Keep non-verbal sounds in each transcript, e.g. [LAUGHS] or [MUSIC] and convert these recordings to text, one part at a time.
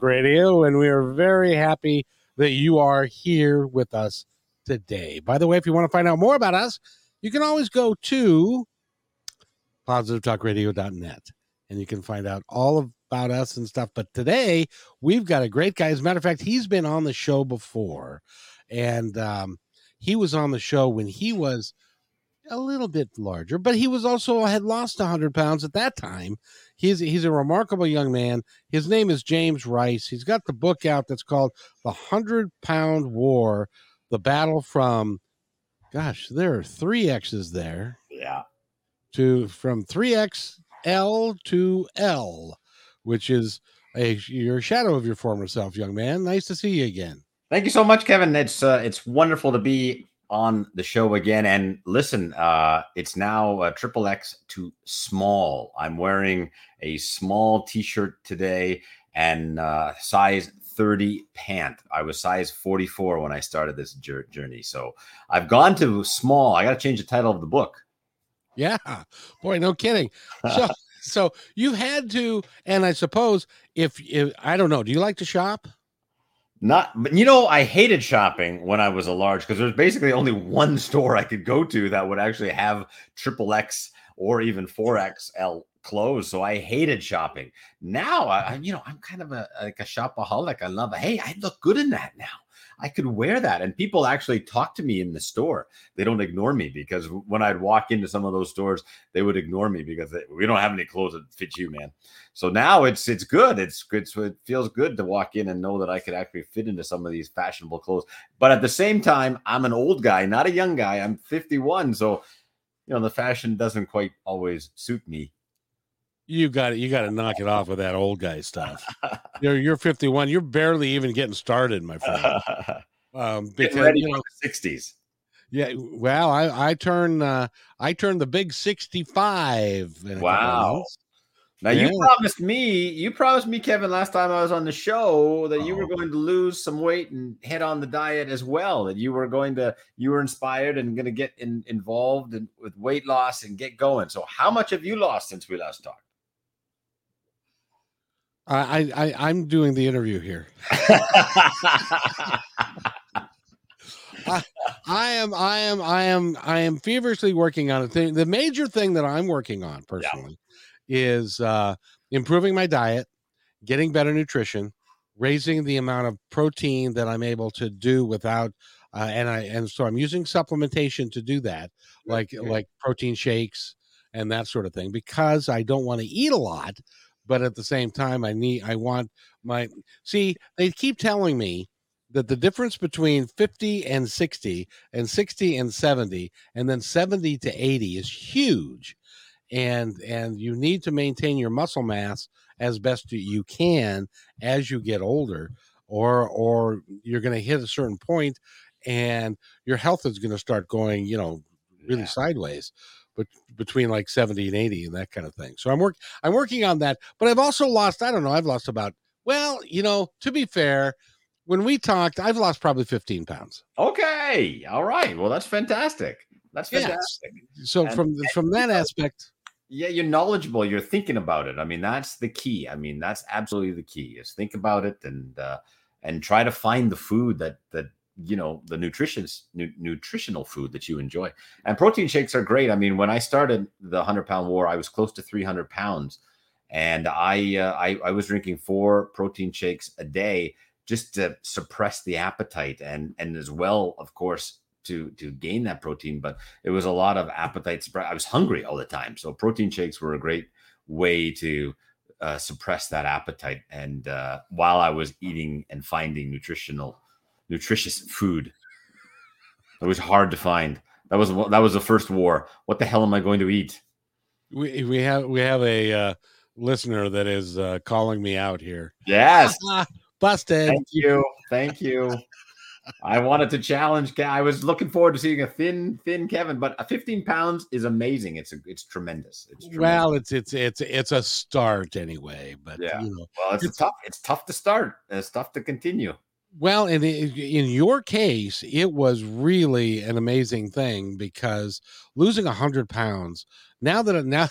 Radio, and we are very happy that you are here with us today. By the way, if you want to find out more about us, you can always go to positivetalkradio.net and you can find out all about us and stuff. But today we've got a great guy. As a matter of fact, he's been on the show before, and um, he was on the show when he was a little bit larger, but he was also had lost 100 pounds at that time. He's he's a remarkable young man. His name is James Rice. He's got the book out that's called The 100 Pound War: The Battle from Gosh, there are 3 X's there. Yeah. To from 3XL to L, which is a your shadow of your former self, young man. Nice to see you again. Thank you so much, Kevin. It's uh, it's wonderful to be on the show again. And listen, uh, it's now uh, triple X to small. I'm wearing a small T-shirt today and uh, size 30 pant. I was size 44 when I started this journey, so I've gone to small. I got to change the title of the book. Yeah, boy, no kidding. So. [LAUGHS] so you had to, and I suppose if, if I don't know, do you like to shop? Not, but you know, I hated shopping when I was a large because there's basically only one store I could go to that would actually have triple X or even 4XL clothes. So I hated shopping. Now, I, you know, I'm kind of a like a shopaholic. I love, hey, I look good in that now. I could wear that. And people actually talk to me in the store. They don't ignore me because when I'd walk into some of those stores, they would ignore me because they, we don't have any clothes that fit you, man. So now it's it's good. It's good. So it feels good to walk in and know that I could actually fit into some of these fashionable clothes. But at the same time, I'm an old guy, not a young guy. I'm 51. So you know the fashion doesn't quite always suit me you got it. You got to knock it off with that old guy stuff. you're you're 51. You're barely even getting started, my friend. [LAUGHS] Um, because ready you know, the 60s. Yeah, well, I I turn uh, I turn the big 65. Wow. Now yeah. you promised me, you promised me, Kevin, last time I was on the show that you were oh. going to lose some weight and hit on the diet as well. That you were going to, you were inspired and going to get in, involved in, with weight loss and get going. So, how much have you lost since we last talked? I, I I'm doing the interview here. I, I, am I am I am I am feverishly working on a thing. the major thing that I'm working on personally yeah. is uh, improving my diet, getting better nutrition, raising the amount of protein that I'm able to do without uh, and I and so I'm using supplementation to do that, like okay. like protein shakes and that sort of thing, because I don't want to eat a lot but at the same time i need i want my see they keep telling me that the difference between 50 and 60 and 60 and 70 and then 70 to 80 is huge and and you need to maintain your muscle mass as best you can as you get older or or you're going to hit a certain point and your health is going to start going you know really yeah. sideways but between like 70 and 80 and that kind of thing. So I'm work I'm working on that, but I've also lost, I don't know, I've lost about well, you know, to be fair, when we talked, I've lost probably 15 pounds. Okay. All right. Well, that's fantastic. That's fantastic. Yes. So and, from from that [LAUGHS] aspect, yeah, you're knowledgeable. You're thinking about it. I mean, that's the key. I mean, that's absolutely the key. Is think about it and uh, and try to find the food that that you know the nutritious nu- nutritional food that you enjoy and protein shakes are great i mean when i started the 100 pound war i was close to 300 pounds and i uh, I, I was drinking four protein shakes a day just to suppress the appetite and and as well, of course, to to gain that protein. But it was a lot of appetite. I was hungry all the time, so protein shakes were a great way to uh, suppress that appetite. And uh, while I was eating and finding nutritional, nutritious food, it was hard to find. That was that was the first war. What the hell am I going to eat? We we have we have a uh, listener that is uh, calling me out here. Yes, [LAUGHS] busted. Thank you, thank you. I wanted to challenge. I was looking forward to seeing a thin, thin Kevin, but a 15 pounds is amazing. It's a, it's tremendous. It's tremendous. well, it's it's it's it's a start anyway. But yeah, you know, well, it's, it's tough. It's tough to start. It's tough to continue. Well, in in your case, it was really an amazing thing because losing a hundred pounds. Now that [LAUGHS] now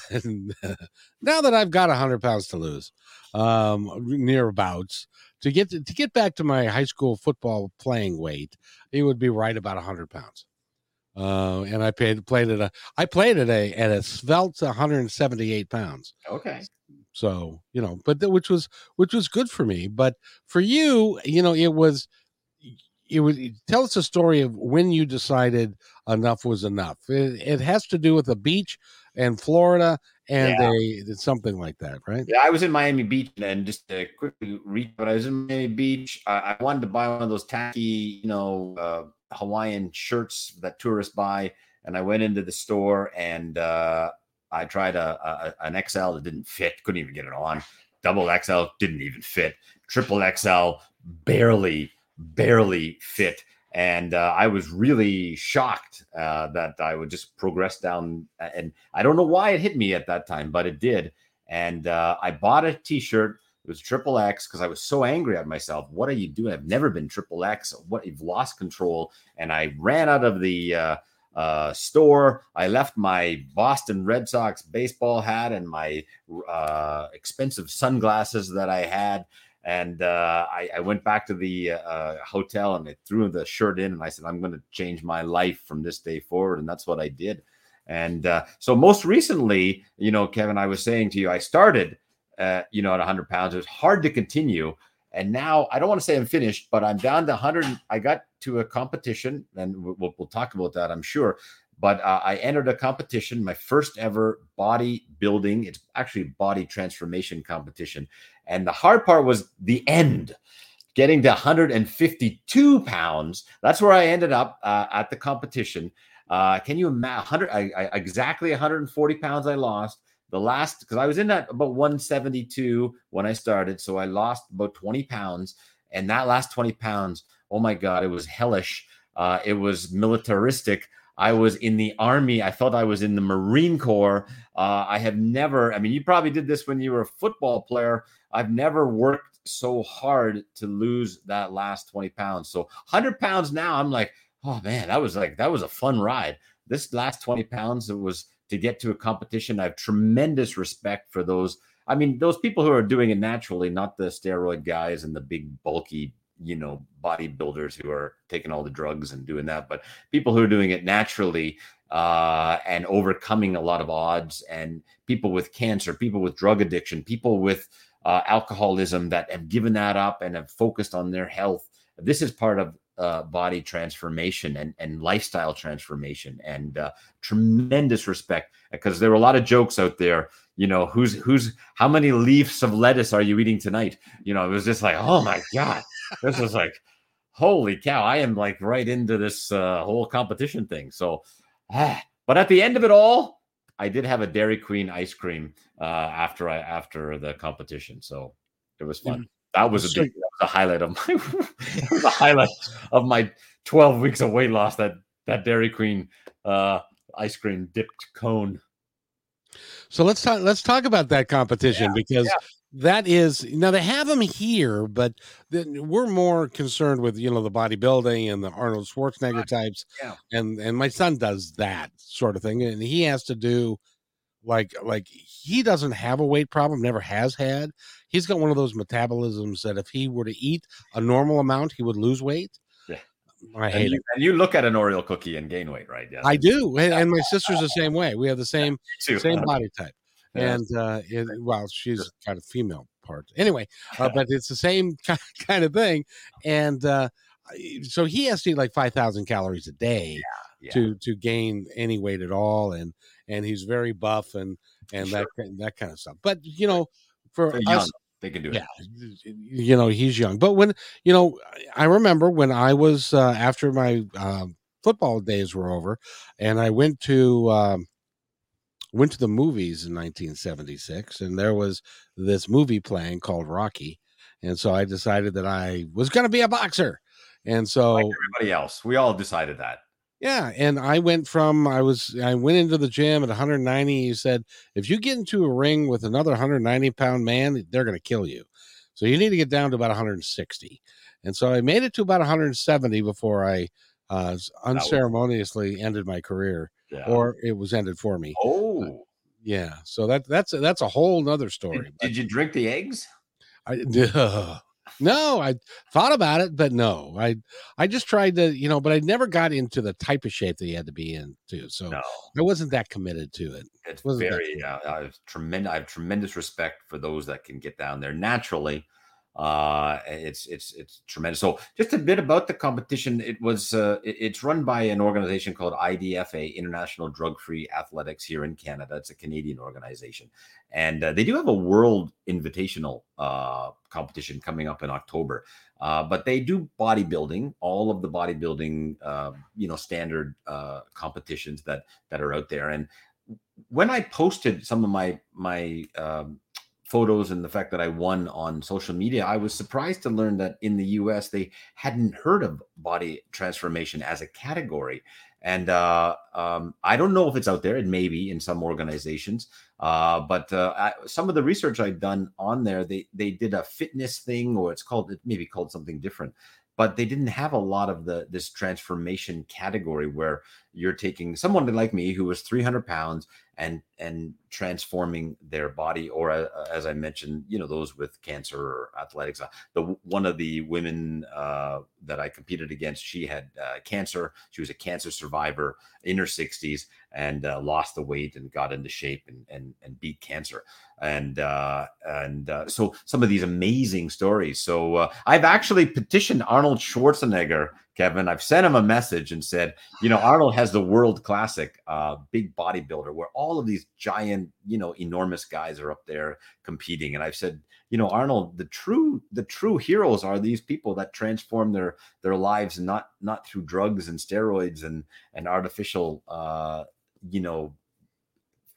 now that I've got a hundred pounds to lose, um, nearabouts to get to, to get back to my high school football playing weight, it would be right about a hundred pounds. Uh, and I paid played at a I played at a at a svelte 178 pounds. Okay. So you know, but which was which was good for me. But for you, you know, it was it was tell us a story of when you decided enough was enough. It, it has to do with a beach and Florida and yeah. a something like that, right? Yeah, I was in Miami Beach, and just to quickly read, but I was in Miami Beach. I, I wanted to buy one of those tacky, you know, uh, Hawaiian shirts that tourists buy, and I went into the store and uh, I tried a, a, an XL that didn't fit, couldn't even get it on. Double XL didn't even fit. Triple XL barely, barely fit and uh, I was really shocked uh, that I would just progress down. And I don't know why it hit me at that time, but it did. And uh, I bought a T-shirt. It was triple X because I was so angry at myself. What are you doing? I've never been triple X. What you've lost control. And I ran out of the uh, store. I left my Boston Red Sox baseball hat and my uh, expensive sunglasses that I had and uh, I, I, went back to the uh, hotel and I threw the shirt in and I said, I'm going to change my life from this day forward. And that's what I did. And uh, so, most recently, you know, Kevin, I was saying to you, I started, uh you know, at 100 pounds. It was hard to continue. And now I don't want to say I'm finished, but I'm down to 100. I got to a competition, and we'll, we'll talk about that, I'm sure. But uh, I entered a competition, my first ever body building. It's actually body transformation competition. And the hard part was the end, getting to 152 pounds. That's where I ended up uh, at the competition. Uh, can you imagine? 100, I, I, exactly 140 pounds I lost. The last, because I was in that about 172 when I started. So I lost about 20 pounds. And that last 20 pounds, oh my God, it was hellish. Uh, it was militaristic. I was in the army. I felt I was in the Marine Corps. Uh, I have never, I mean, you probably did this when you were a football player. I've never worked so hard to lose that last 20 pounds. So 100 pounds now, I'm like, oh man, that was like, that was a fun ride. This last 20 pounds, it was to get to a competition. I have tremendous respect for those. I mean, those people who are doing it naturally, not the steroid guys and the big, bulky you know bodybuilders who are taking all the drugs and doing that but people who are doing it naturally uh, and overcoming a lot of odds and people with cancer people with drug addiction people with uh, alcoholism that have given that up and have focused on their health this is part of uh, body transformation and, and lifestyle transformation and uh, tremendous respect because there were a lot of jokes out there you know who's who's how many leaves of lettuce are you eating tonight? You know it was just like oh my god. This is like holy cow i am like right into this uh, whole competition thing. So ah. but at the end of it all i did have a dairy queen ice cream uh, after i after the competition so it was fun that was a big, that was a highlight of my [LAUGHS] the highlight [LAUGHS] of my 12 weeks of weight loss that that dairy queen uh ice cream dipped cone so let's talk. Let's talk about that competition yeah, because yeah. that is now they have them here, but we're more concerned with you know the bodybuilding and the Arnold Schwarzenegger types. Yeah. And and my son does that sort of thing, and he has to do like like he doesn't have a weight problem, never has had. He's got one of those metabolisms that if he were to eat a normal amount, he would lose weight. yeah. I hate and you, it. And you look at an Oreo cookie and gain weight, right? Yeah. I do, and my sister's the [LAUGHS] same way. We have the same same [LAUGHS] body type, and uh, it, well, she's kind of female part Anyway, uh, [LAUGHS] but it's the same kind of thing. And uh, so he has to eat like 5,000 calories a day yeah, yeah. to to gain any weight at all. And and he's very buff and and Sure. that that kind of stuff. But you know, for They're us, young. They can do it. yeah, you know, he's young. But when you know, I remember when I was uh, after my um, football days were over, and I went to um, went to the movies in 1976, and there was this movie playing called Rocky, and so I decided that I was going to be a boxer, and so Like everybody else, we all decided that. Yeah, and I went from I was I went into the gym at 190. He said, if you get into a ring with another 190 pound man, they're going to kill you. So you need to get down to about 160. And so I made it to about 170 before I uh, unceremoniously ended my career, Yeah. or it was ended for me. oh, Yeah, so that that's that's a whole nother story. did, did you drink the eggs? I, [LAUGHS] no, I thought about it, but no, I I just tried to, you know, but I never got into the type of shape that you had to be in too. So No. I wasn't that committed to it. It's very. Uh, I have tremendous. I have tremendous respect for those that can get down there naturally. Uh, it's it's it's tremendous. So, just a bit about the competition. It was. Uh, it- it's run by an organization called IDFA, International Drug Free Athletics, here in Canada. It's a Canadian organization, and uh, they do have a World Invitational uh, competition coming up in October. Uh, but they do bodybuilding, all of the bodybuilding, uh, you know, standard uh, competitions that that are out there, and when I posted some of my my um, photos and the fact that I won on social media, I was surprised to learn that in the U.S. they hadn't heard of body transformation as a category. And uh, um, I don't know if it's out there. It may be in some organizations, uh, but uh, I, some of the research I've done on there, they they did a fitness thing, or it's called it may be called something different but they didn't have a lot of the this transformation category where you're taking someone like me who was 300 pounds and and transforming their body or uh, as i mentioned you know those with cancer or athletics uh, the one of the women uh, that i competed against she had uh, cancer. She was a cancer survivor in her 60s and uh, lost the weight and got into shape and and, and beat cancer. And uh and uh, so some of these amazing stories. So uh, i've actually petitioned arnold schwarzenegger kevin i've sent him a message and said you know arnold has the world classic uh big bodybuilder where all of these giant you know enormous guys are up there competing. And i've said you know arnold the true the true heroes are these people that transform their their lives not not through drugs and steroids and and artificial uh you know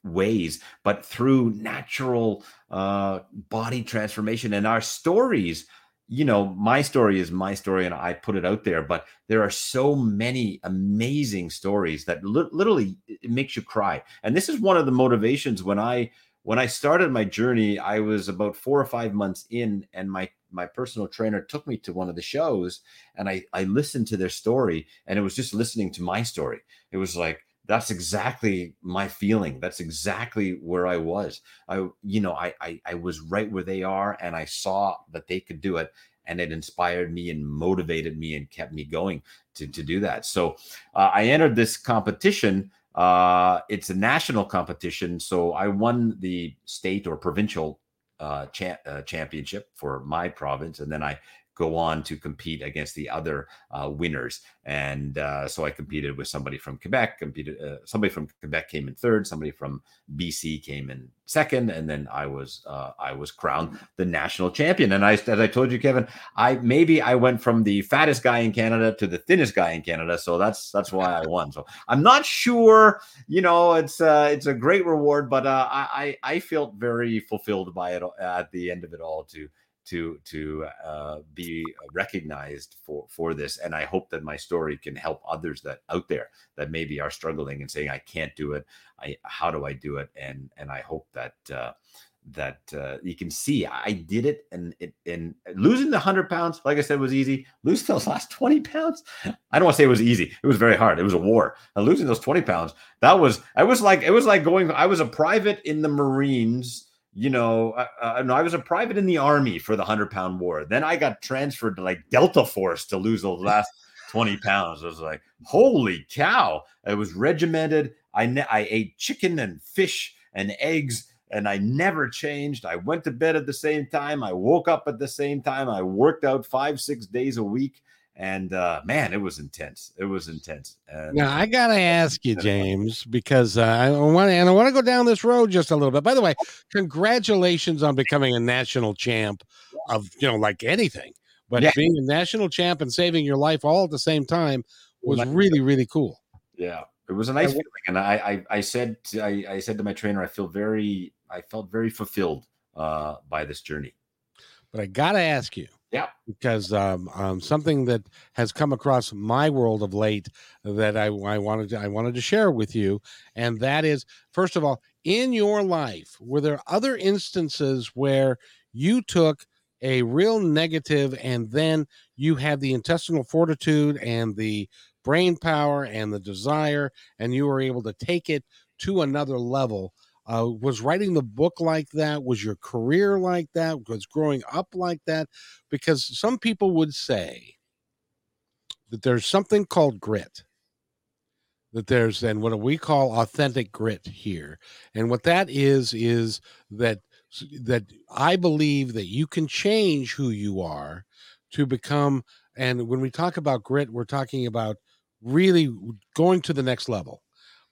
ways but through natural uh body transformation. And our stories you know my story is my story and i put it out there but there are so many amazing stories that li- literally it makes you cry. And this is one of the motivations when i when i started my journey i was about four or five months in and my my personal trainer took me to one of the shows and i i listened to their story and it was just listening to my story. It was like that's exactly my feeling. That's exactly where i was. I you know I, I i was right where they are and i saw that they could do it and it inspired me and motivated me and kept me going to to do that. So uh, i entered this competition uh it's a national competition so i won the state or provincial uh, cha- uh championship for my province and then i go on to compete against the other uh, winners. And uh, so I competed with somebody from Quebec, competed uh, somebody from Quebec came in third, somebody from BC came in second, and then I was uh, I was crowned the national champion. And I, as I told you, Kevin, I maybe I went from the fattest guy in Canada to the thinnest guy in Canada, so that's that's why I won. So I'm not sure, you know, it's uh, it's a great reward, but uh, I I felt very fulfilled by it at the end of it all too to to uh, be recognized for for this and i hope that my story can help others that out there that maybe are struggling and saying i can't do it. I how do i do it? And and i hope that uh, that uh, you can see I did it and it and losing the 100 pounds like I said was easy. Losing [LAUGHS] those last 20 pounds? I don't want to say it was easy. It was very hard. It was a war. And losing those 20 pounds that was I was like it was like going I was a private in the Marines you know, uh, uh, no, I was a private in the army for the hundred pound war. Then I got transferred to like Delta Force to lose the last [LAUGHS] 20 pounds. I was like, holy cow. I was regimented. I, ne- I ate chicken and fish and eggs and I never changed. I went to bed at the same time. I woke up at the same time. I worked out five, six days a week. And uh, man, it was intense. It was intense. And, now I gotta ask you, James, because uh, I want to, and I want to go down this road just a little bit. By the way, congratulations on becoming a national champ of you know like anything, but yeah. being a national champ and saving your life all at the same time was really really cool. Yeah, it was a nice feeling, and I I, I said to, I, I said to my trainer, I feel very I felt very fulfilled uh, by this journey. But I gotta ask you, yeah, because um, um, something that has come across my world of late that I, I wanted to, I wanted to share with you, and that is first of all, in your life, were there other instances where you took a real negative and then you had the intestinal fortitude and the brain power and the desire, and you were able to take it to another level. Uh, was writing the book like that? Was your career like that? Was growing up like that? Because some people would say that there's something called grit. That there's and what we call authentic grit here, and what that is is that that I believe that you can change who you are to become. And when we talk about grit, we're talking about really going to the next level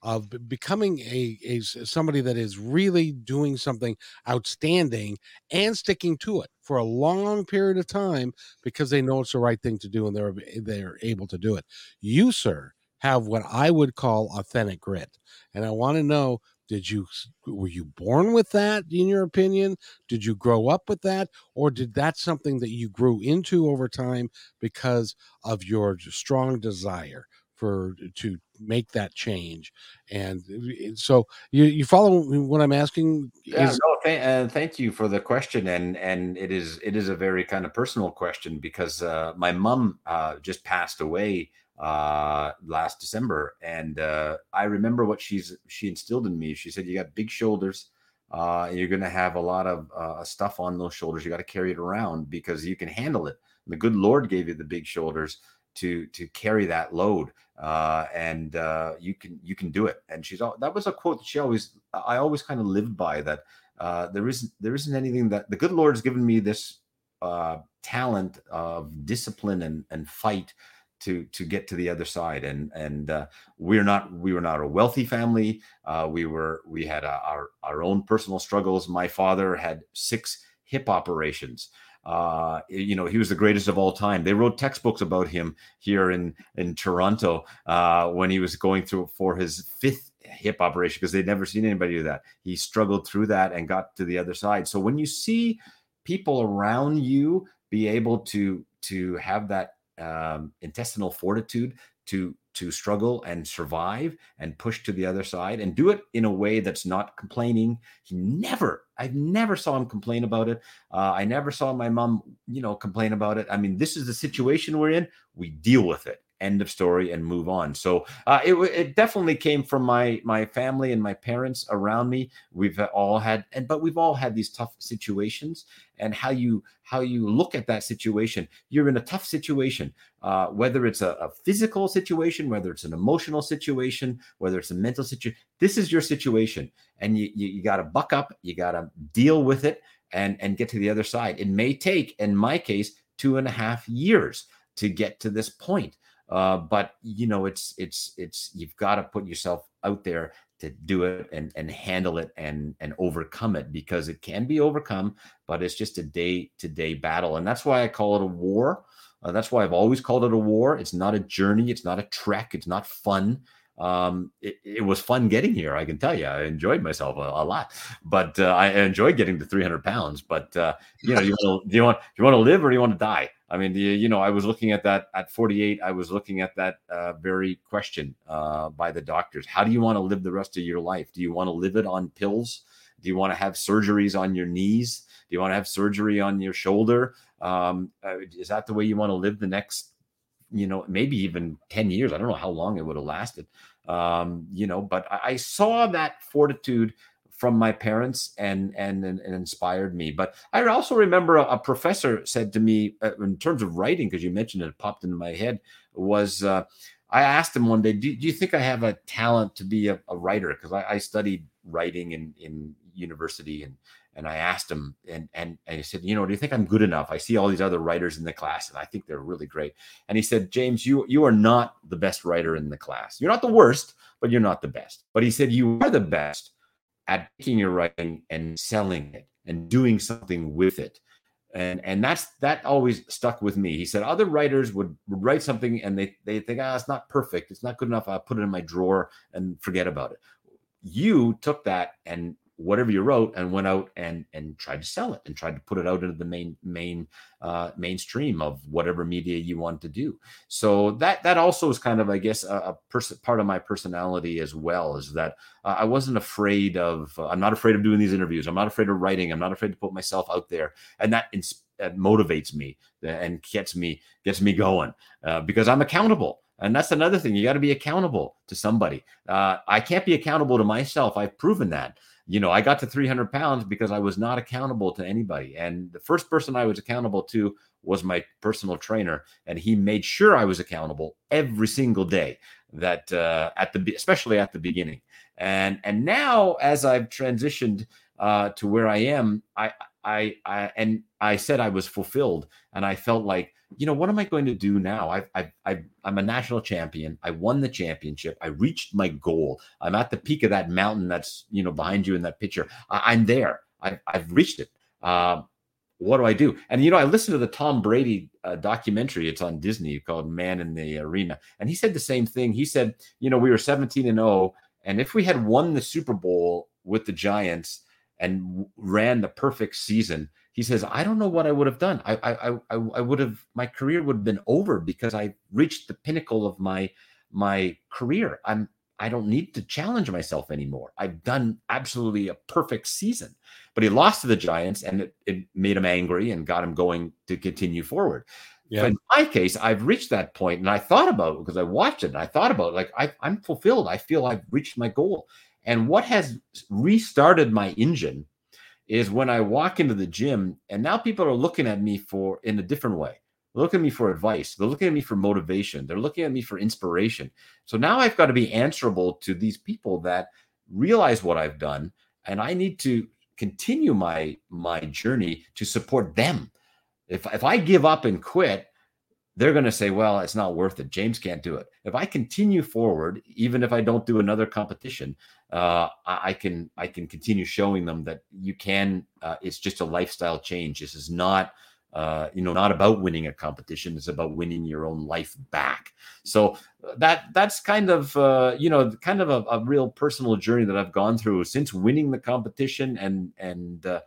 of becoming a, a somebody that is really doing something outstanding and sticking to it for a long period of time because they know it's the right thing to do and they're they're able to do it. You, sir, have what I would call authentic grit, and I want to know did you were you born with that in your opinion did you grow up with that or did that something that you grew into over time because of your strong desire for to make that change and uh, so you you follow what i'm asking yeah, is, no, th- uh, thank you for the question and and it is it is a very kind of personal question because uh, my mom uh, just passed away uh last december and uh i remember what she's she instilled in me. She said you got big shoulders uh you're gonna have a lot of uh, stuff on those shoulders. You got to carry it around because you can handle it. And the good lord gave you the big shoulders to to carry that load uh, and uh, you can you can do it. And she's all that was a quote that she always i always kind of lived by that uh, there isn't there isn't anything that the good lord has given me this uh, talent of discipline and and fight to to get to the other side. And and uh, we're not we were not a wealthy family. Uh, we were we had a, our our own personal struggles. My father had six hip operations uh, you know, he was the greatest of all time. They wrote textbooks about him here in in Toronto uh, when he was going through for his fifth hip operation because they'd never seen anybody do that. He struggled through that and got to the other side. So when you see people around you be able to to have that um, intestinal fortitude to to struggle and survive and push to the other side and do it in a way that's not complaining. He never, I never saw him complain about it. Uh, I never saw my mom, you know, complain about it. I mean, this is the situation we're in. We deal with it end of story and move on. So uh, it, it definitely came from my my family and my parents around me. We've all had and but we've all had these tough situations and how you how you look at that situation you're in a tough situation uh, whether it's a, a physical situation whether it's an emotional situation whether it's a mental situation this is your situation and you you, you got to buck up you got to deal with it and and get to the other side. It may take in my case two and a half years to get to this point uh, but you know, it's it's it's you've got to put yourself out there to do it and and handle it and and overcome it because it can be overcome, but it's just a day to day battle, and that's why I call it a war. Uh, that's why I've always called it a war. It's not a journey. It's not a trek. It's not fun um, it, it, was fun getting here. I can tell you, I enjoyed myself a, a lot, but uh, I enjoyed getting to 300 pounds. But uh, you know, you want do you want you want to live or do you want to die? I mean, you, you know, I was looking at that at 48. I was looking at that uh, very question uh, by the doctors. How do you want to live the rest of your life? Do you want to live it on pills? Do you want to have surgeries on your knees? Do you want to have surgery on your shoulder? Um, uh, is that the way you want to live the next you know, maybe even 10 years. I don't know how long it would have lasted. Um, you know, but I, I saw that fortitude from my parents and, and and, and inspired me. But I also remember a, a professor said to me uh, in terms of writing, because you mentioned it, it, popped into my head, was uh, I asked him one day, do, do, you think I have a talent to be a, a writer? Because I, I, studied writing in in university and and I asked him and and and he said, you know, do you think I'm good enough? I see all these other writers in the class and I think they're really great. And he said, James, you you are not the best writer in the class. You're not the worst, but you're not the best. But he said you are the best at taking your writing and selling it and doing something with it. And and that's that always stuck with me. He said other writers would, write something and they they think, ah, it's not perfect, it's not good enough. I'll put it in my drawer and forget about it. You took that and whatever you wrote and went out and and tried to sell it and tried to put it out into the main main uh, mainstream of whatever media you want to do. So that that also is kind of I guess a, a person part of my personality as well is that uh, I wasn't afraid of uh, I'm not afraid of doing these interviews. I'm not afraid of writing. I'm not afraid to put myself out there, and that. That motivates me and gets me gets me going uh, because I'm accountable. And that's another thing. You got to be accountable to somebody. Uh, I can't be accountable to myself. I've proven that you know, I got to 300 pounds because I was not accountable to anybody. And the first person I was accountable to was my personal trainer, and he made sure I was accountable every single day. That uh, at the especially at the beginning, and and now as I've transitioned uh, to where I am, I I I and I said I was fulfilled, and I felt like you know, what am I going to do now? I've, I've, i am a national champion. I won the championship. I reached my goal. I'm at the peak of that mountain that's, you know, behind you in that picture. I, am there. I, have reached it. Uh, what do I do? And, you know, I listened to the Tom Brady uh, documentary. It's on Disney called Man in the Arena. And he said the same thing. He said, you know, we were 17 and 0. And if we had won the Super Bowl with the Giants and ran the perfect season, he says, I don't know what I would have done. I, I, I, I would have, my career would have been over because I reached the pinnacle of my, my career. I'm, I don't need to challenge myself anymore. I've done absolutely a perfect season. But he lost to the Giants and it, it made him angry and got him going to continue forward. Yeah. But in my case, I've reached that point and I thought about it because I watched it and I thought about it, like I, I'm fulfilled. I feel I've reached my goal. And what has restarted my engine is when I walk into the gym and now people are looking at me for in a different way. They're looking at me for advice. They're looking at me for motivation. They're looking at me for inspiration. So now I've got to be answerable to these people that realize what I've done and I need to continue my my journey to support them. If if I give up and quit, they're going to say, well, it's not worth it. James can't do it. If I continue forward, even if I don't do another competition, uh, I, can I can continue showing them that you can. Uh, it's just a lifestyle change. This is not. Uh, you know, not about winning a competition. It's about winning your own life back. So uh, that that's kind of uh, you know kind of a, a, real personal journey that I've gone through since winning the competition and and uh,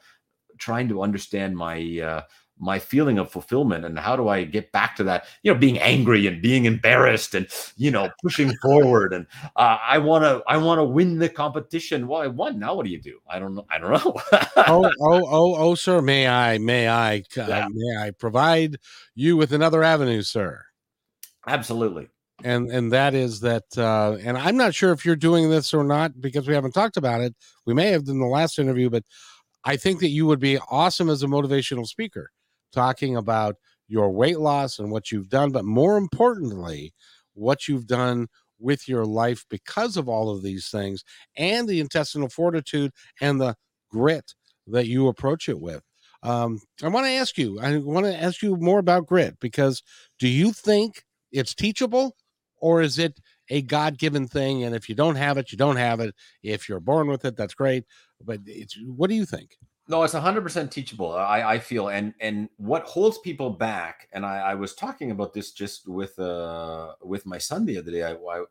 trying to understand my uh, my feeling of fulfillment and how do I get back to that, you know, being angry and being embarrassed and, you know, pushing forward. And uh, I want to, I want to win the competition. Well, I won. Now what do you do? I don't know. I don't know. oh, [LAUGHS] oh, oh, oh, sir. May I, may I, uh, yeah. may I provide you with another avenue, sir? Absolutely. And, and that is that, uh, and I'm not sure if you're doing this or not because we haven't talked about it. We may have in the last interview, but I think that you would be awesome as a motivational speaker talking about your weight loss and what you've done, but more importantly, what you've done with your life because of all of these things and the intestinal fortitude and the grit that you approach it with. Um, I want to ask you, I want to ask you more about grit because do you think it's teachable or is it a God given thing? And if you don't have it, you don't have it. If you're born with it, that's great. But it's what do you think? No, it's 100% teachable. I, I feel, and and what holds people back, and I, I was talking about this just with uh with my son the other day, I, I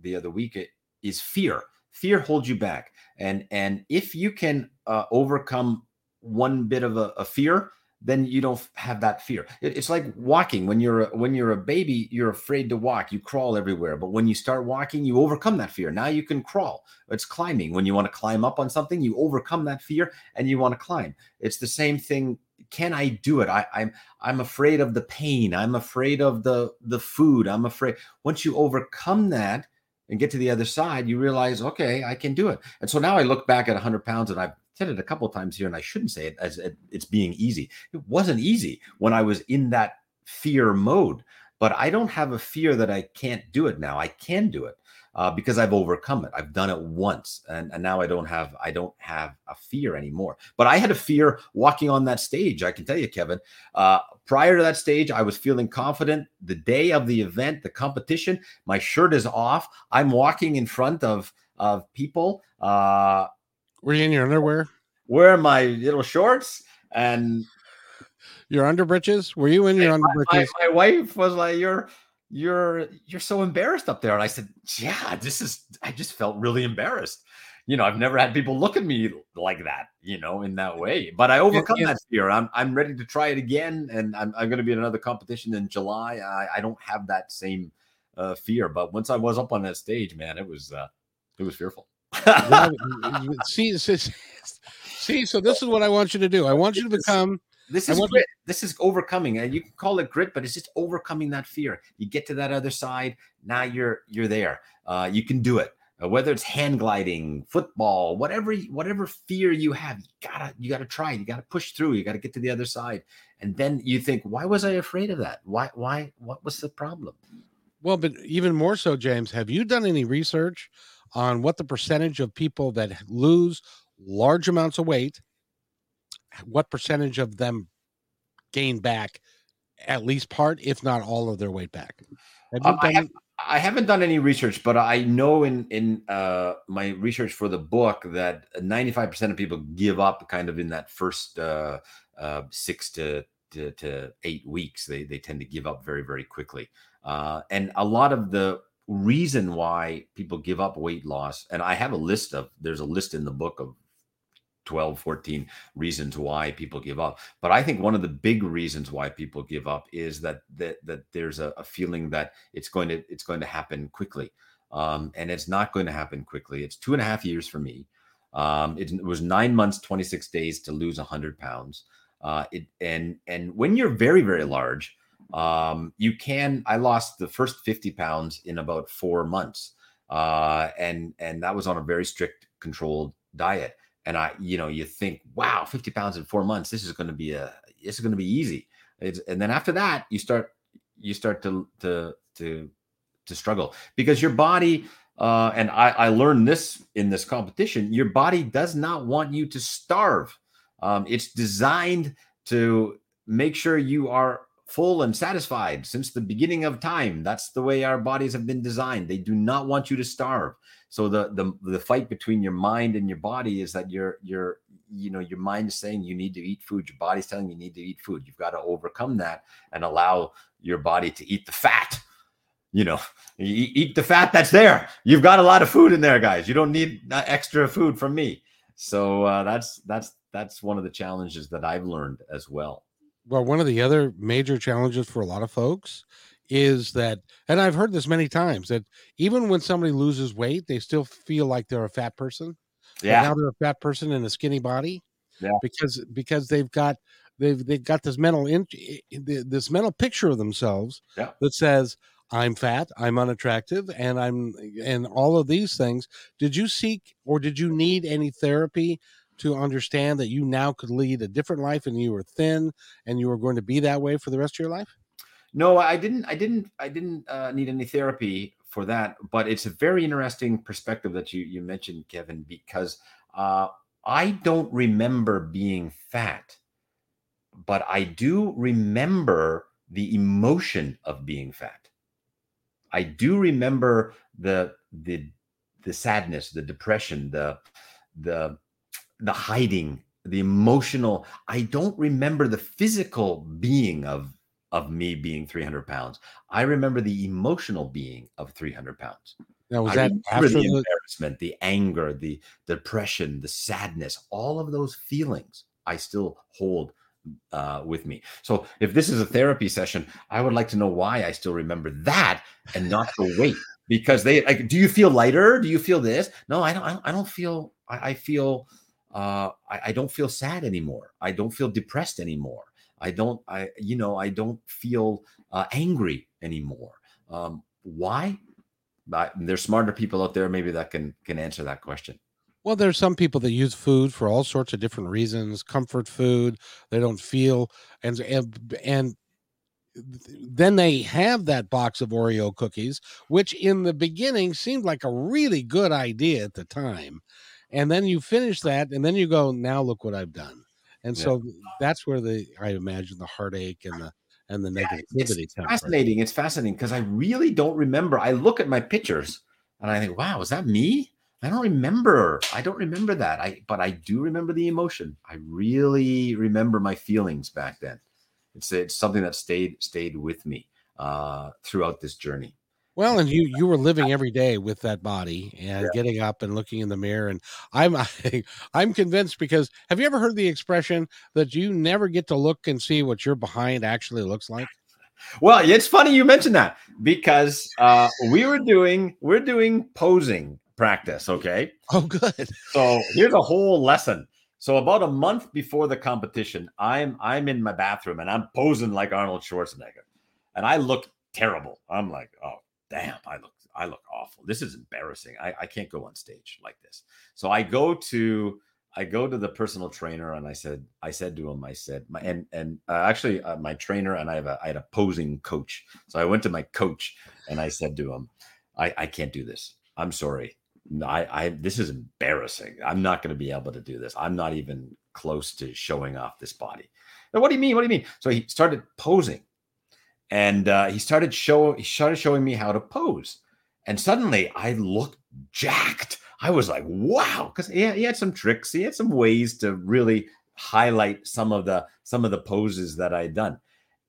the other week, it, is fear. Fear holds you back, and and if you can uh, overcome one bit of a, a fear, then you don't have that fear. it's like walking. When you're a, when you're a baby, you're afraid to walk. You crawl everywhere. But when you start walking, you overcome that fear. Now you can crawl. It's climbing. When you want to climb up on something, you overcome that fear and you want to climb. It's the same thing. Can I do it? I, I'm I'm afraid of the pain. I'm afraid of the the food. I'm afraid. Once you overcome that and get to the other side, you realize, okay, I can do it. And so now I look back at 100 pounds and I've said it a couple times here, and I shouldn't say it as it's being easy. It wasn't easy when I was in that fear mode. but I don't have a fear that I can't do it now. I can do it uh, because I've overcome it. I've done it once, and, and now I don't have I don't have a fear anymore. But I had a fear walking on that stage. I can tell you, Kevin. Uh, prior to that stage, I was feeling confident. The day of the event, the competition, my shirt is off. I'm walking in front of of people. Uh, Were you in your underwear? Wearing my little shorts and your underbritches? Were you in your underbritches? My, my, my wife was like, "You're." you're you're so embarrassed up there and i said yeah this is i just felt really embarrassed you know i've never had people look at me like that you know in that way but i overcome yeah, yeah. that fear i'm i'm ready to try it again and i'm, I'm going to be in another competition in july i, I don't have that same uh, fear but once i was up on that stage man it was uh it was fearful [LAUGHS] [LAUGHS] see, see see so this is what i want you to do i want you to become this is grit. This is overcoming. And you can call it grit, but it's just overcoming that fear. You get to that other side. Now you're you're there. Uh, you can do it. Uh, whether it's hand gliding, football, whatever whatever fear you have, you gotta you gotta try. You gotta push through. You gotta get to the other side. And then you think, why was I afraid of that? Why why what was the problem? Well, but even more so, James, have you done any research on what the percentage of people that lose large amounts of weight what percentage of them gain back at least part, if not all of their weight back? Have um, I, have, I haven't done any research, but I know in in uh, my research for the book that 95% of people give up kind of in that first uh, uh, six to, to, to eight weeks. They they tend to give up very very quickly, uh, and a lot of the reason why people give up weight loss and i have a list of there's a list in the book of 12 14 reasons why people give up. But i think one of the big reasons why people give up is that that, that there's a, a feeling that it's going to it's going to happen quickly. Um, and it's not going to happen quickly. It's two and a half years for me. Um, it, it, was nine months 26 days to lose 100 pounds. Uh, it, and and when you're very very large um, you can i lost the first 50 pounds in about four months uh, and and that was on a very strict controlled diet and I, you know, you think, wow, 50 pounds in four months, this is going to be a, this is going to be easy. It's, and then after that, you start, you start to, to, to, to struggle because your body, uh, and I, I learned this in this competition, your body does not want you to starve. Um, it's designed to make sure you are full and satisfied since the beginning of time. That's the way our bodies have been designed. They do not want you to starve. So the the the fight between your mind and your body is that your your you know your mind is saying you need to eat food. Your body's telling you need to eat food. You've got to overcome that and allow your body to eat the fat. You know, eat the fat that's there. You've got a lot of food in there, guys. You don't need extra food from me. So uh, that's that's that's one of the challenges that I've learned as well well, one of the other major challenges for a lot of folks is that, and I've heard this many times, that even when somebody loses weight, they still feel like they're a fat person. Yeah. now they're a fat person in a skinny body. Yeah. Because because they've got they've they've got this mental in, this mental picture of themselves yeah. that says I'm fat, I'm unattractive, and I'm and all of these things. Did you seek or did you need any therapy to understand that you now could lead a different life and you were thin and you were going to be that way for the rest of your life? No, I didn't. I didn't. I didn't uh, need any therapy for that. But it's a very interesting perspective that you you mentioned, Kevin, because uh, I don't remember being fat, but I do remember the emotion of being fat. I do remember the the the sadness, the depression, the the the hiding, the emotional. I don't remember the physical being of of me being 300 pounds. I remember the emotional being of 300 pounds. Now, was I that after the, embarrassment, the anger, the depression, the sadness, all of those feelings I still hold uh, with me. So if this is a therapy session, I would like to know why I still remember that and not the [LAUGHS] weight. Because they like, do you feel lighter? Do you feel this? No, I don't. I don't feel. I, I feel uh, I, I don't feel sad anymore. I don't feel depressed anymore. I don't, I, you know, I don't feel uh, angry anymore. Um, why? I, there's smarter people out there maybe that can can answer that question. Well, there's some people that use food for all sorts of different reasons. Comfort food, they don't feel, and and and then they have that box of Oreo cookies, which in the beginning seemed like a really good idea at the time. And then you finish that, and then you go, now look what I've done. And yeah. so that's where the I imagine the heartache and the and the negativity. Yeah, it's, it's fascinating. It's fascinating because I really don't remember. I look at my pictures and I think, wow, is that me? I don't remember. I don't remember that. I but I do remember the emotion. I really remember my feelings back then. It's it's something that stayed stayed with me uh, throughout this journey. Well, and you you were living every day with that body and yeah. getting up and looking in the mirror. And I'm [LAUGHS] I, am i am convinced because have you ever heard the expression that you never get to look and see what your behind actually looks like? Well, it's funny you mentioned that because uh, we were doing we're doing posing practice. Okay. Oh, good. So here's a whole lesson. So about a month before the competition, I'm I'm in my bathroom and I'm posing like Arnold Schwarzenegger, and I look terrible. I'm like, oh damn, I look I look awful. This is embarrassing. I, I can't go on stage like this. So I go to I go to the personal trainer and I said I said to him I said my and and uh, actually uh, my trainer and I have a I had a posing coach. So I went to my coach and I said to him I I can't do this. I'm sorry. I, I this is embarrassing. I'm not going to be able to do this. I'm not even close to showing off this body. What do you mean? What do you mean? So he started posing, and uh, he started show he started showing me how to pose, and suddenly I looked jacked. I was like, wow, because he, he had some tricks. He had some ways to really highlight some of the some of the poses that I had done.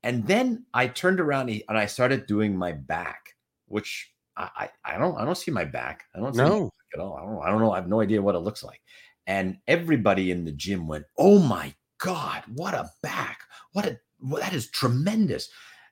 And then I turned around and I started doing my back, which I, I don't I don't see my back. I don't see no. at all. I don't I don't know. I have no idea what it looks like. And everybody in the gym went, "Oh my god, what a back! What a well, that is tremendous."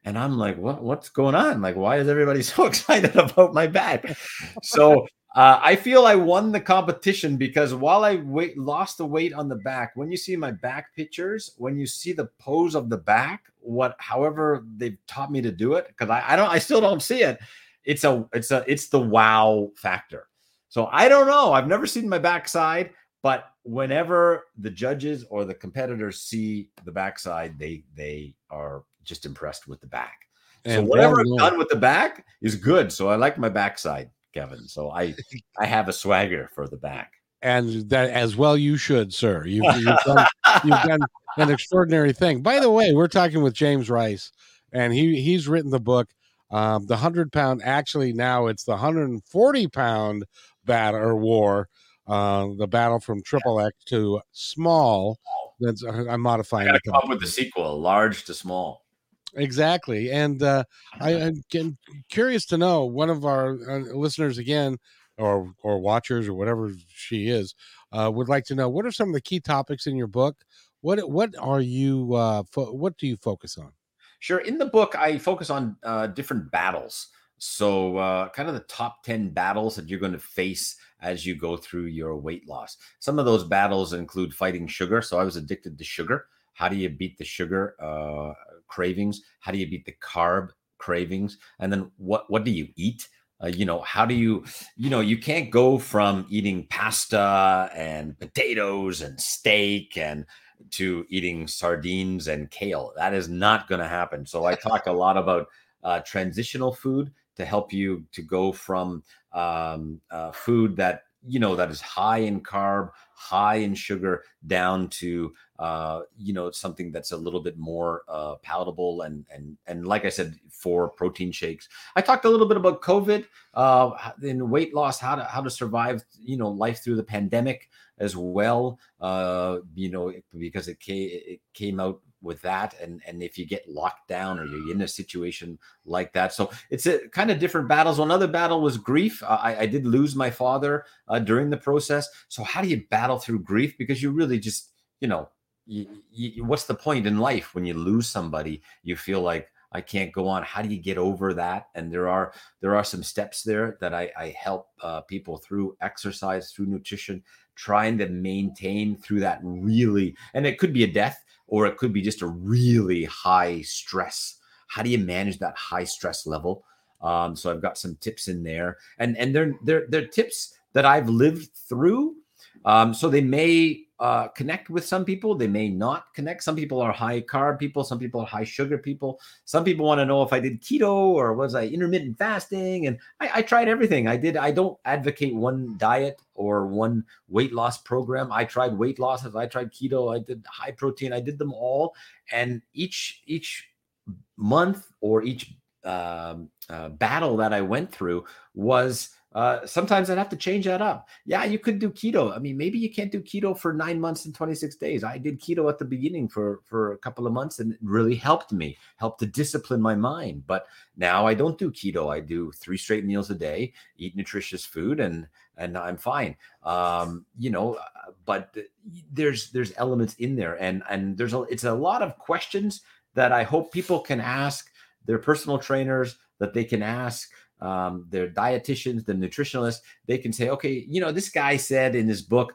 And I'm like, "What what's going on? Like, why is everybody [LAUGHS] so excited about my back?" so uh, I feel I won the competition because while I weight, lost the weight on the back, when you see my back pictures, when you see the pose of the back, what however they've taught me to do it, because I, I don't, I still don't see it it's a it's a it's the wow factor. So I don't know. I've never seen my backside, but whenever the judges or the competitors see the backside, they they are just impressed with the back. And so whatever I've done with the back is good. So I like my backside, Kevin. So I I have a swagger for the back. And that as well you should, sir. You've, you've, done, you've done an extraordinary thing. By the way, we're talking with James Rice, and he he's written the book um, the 100 pound, actually, now it's the 140 pound battle or war, uh, the battle from triple X to small. That's I'm modifying. I come up with the sequel, large to small. Exactly, and uh, I, am curious to know one of our uh, listeners again, or or watchers or whatever she is, uh, would like to know what are some of the key topics in your book. What what are you uh, fo- what do you focus on? Sure. In the book, I focus on uh, different battles. So, uh, kind of the top 10 battles that you're going to face as you go through your weight loss. Some of those battles include fighting sugar. So, I was addicted to sugar. How do you beat the sugar uh, cravings? How do you beat the carb cravings? And then, what, what do you eat? Uh, you know, how do you, you know, you can't go from eating pasta and potatoes and steak and to eating sardines and kale. That is not going to happen. So I talk a lot about uh, transitional food to help you to go from um, uh, food that you know that is high in carb, high in sugar, down to uh, you know something that's a little bit more uh, palatable and and and like I said for protein shakes. I talked a little bit about COVID uh, in weight loss, how to how to survive you know life through the pandemic as well. Uh, you know because it came it came out with that. And and if you get locked down or you're in a situation like that. So it's a kind of different battles. Another battle was grief. I, I did lose my father uh, during the process. So how do you battle through grief? Because you really just you know you, you, what's the point in life when you lose somebody you feel like I can't go on. How do you get over that? And there are there are some steps there that I, I help uh, people through exercise, through nutrition, trying to maintain through that really. And it could be a death, or it could be just a really high stress. How do you manage that high stress level? Um, so I've got some tips in there, and and they're they're they're tips that I've lived through. Um, so they may uh, connect with some people. They may not connect. Some people are high carb people. Some people are high sugar people. Some people want to know if I did keto or was I intermittent fasting. And I, I tried everything. I did. I don't advocate one diet or one weight loss program. I tried weight loss. losses. I tried keto. I did high protein. I did them all. And each each month or each um, uh, battle that I went through was uh, sometimes I'd have to change that up. Yeah, you could do keto. I mean, maybe you can't do keto for nine months and 26 days. I did keto at the beginning for, for a couple of months and it really helped me, helped to discipline my mind. But now I don't do keto. I do three straight meals a day, eat nutritious food, and and I'm fine. Um, you know, uh, but there's there's elements in there, and and there's a it's a lot of questions that I hope people can ask their personal trainers that they can ask um, their dietitians, the nutritionalists, they can say, okay, you know, this guy said in his book,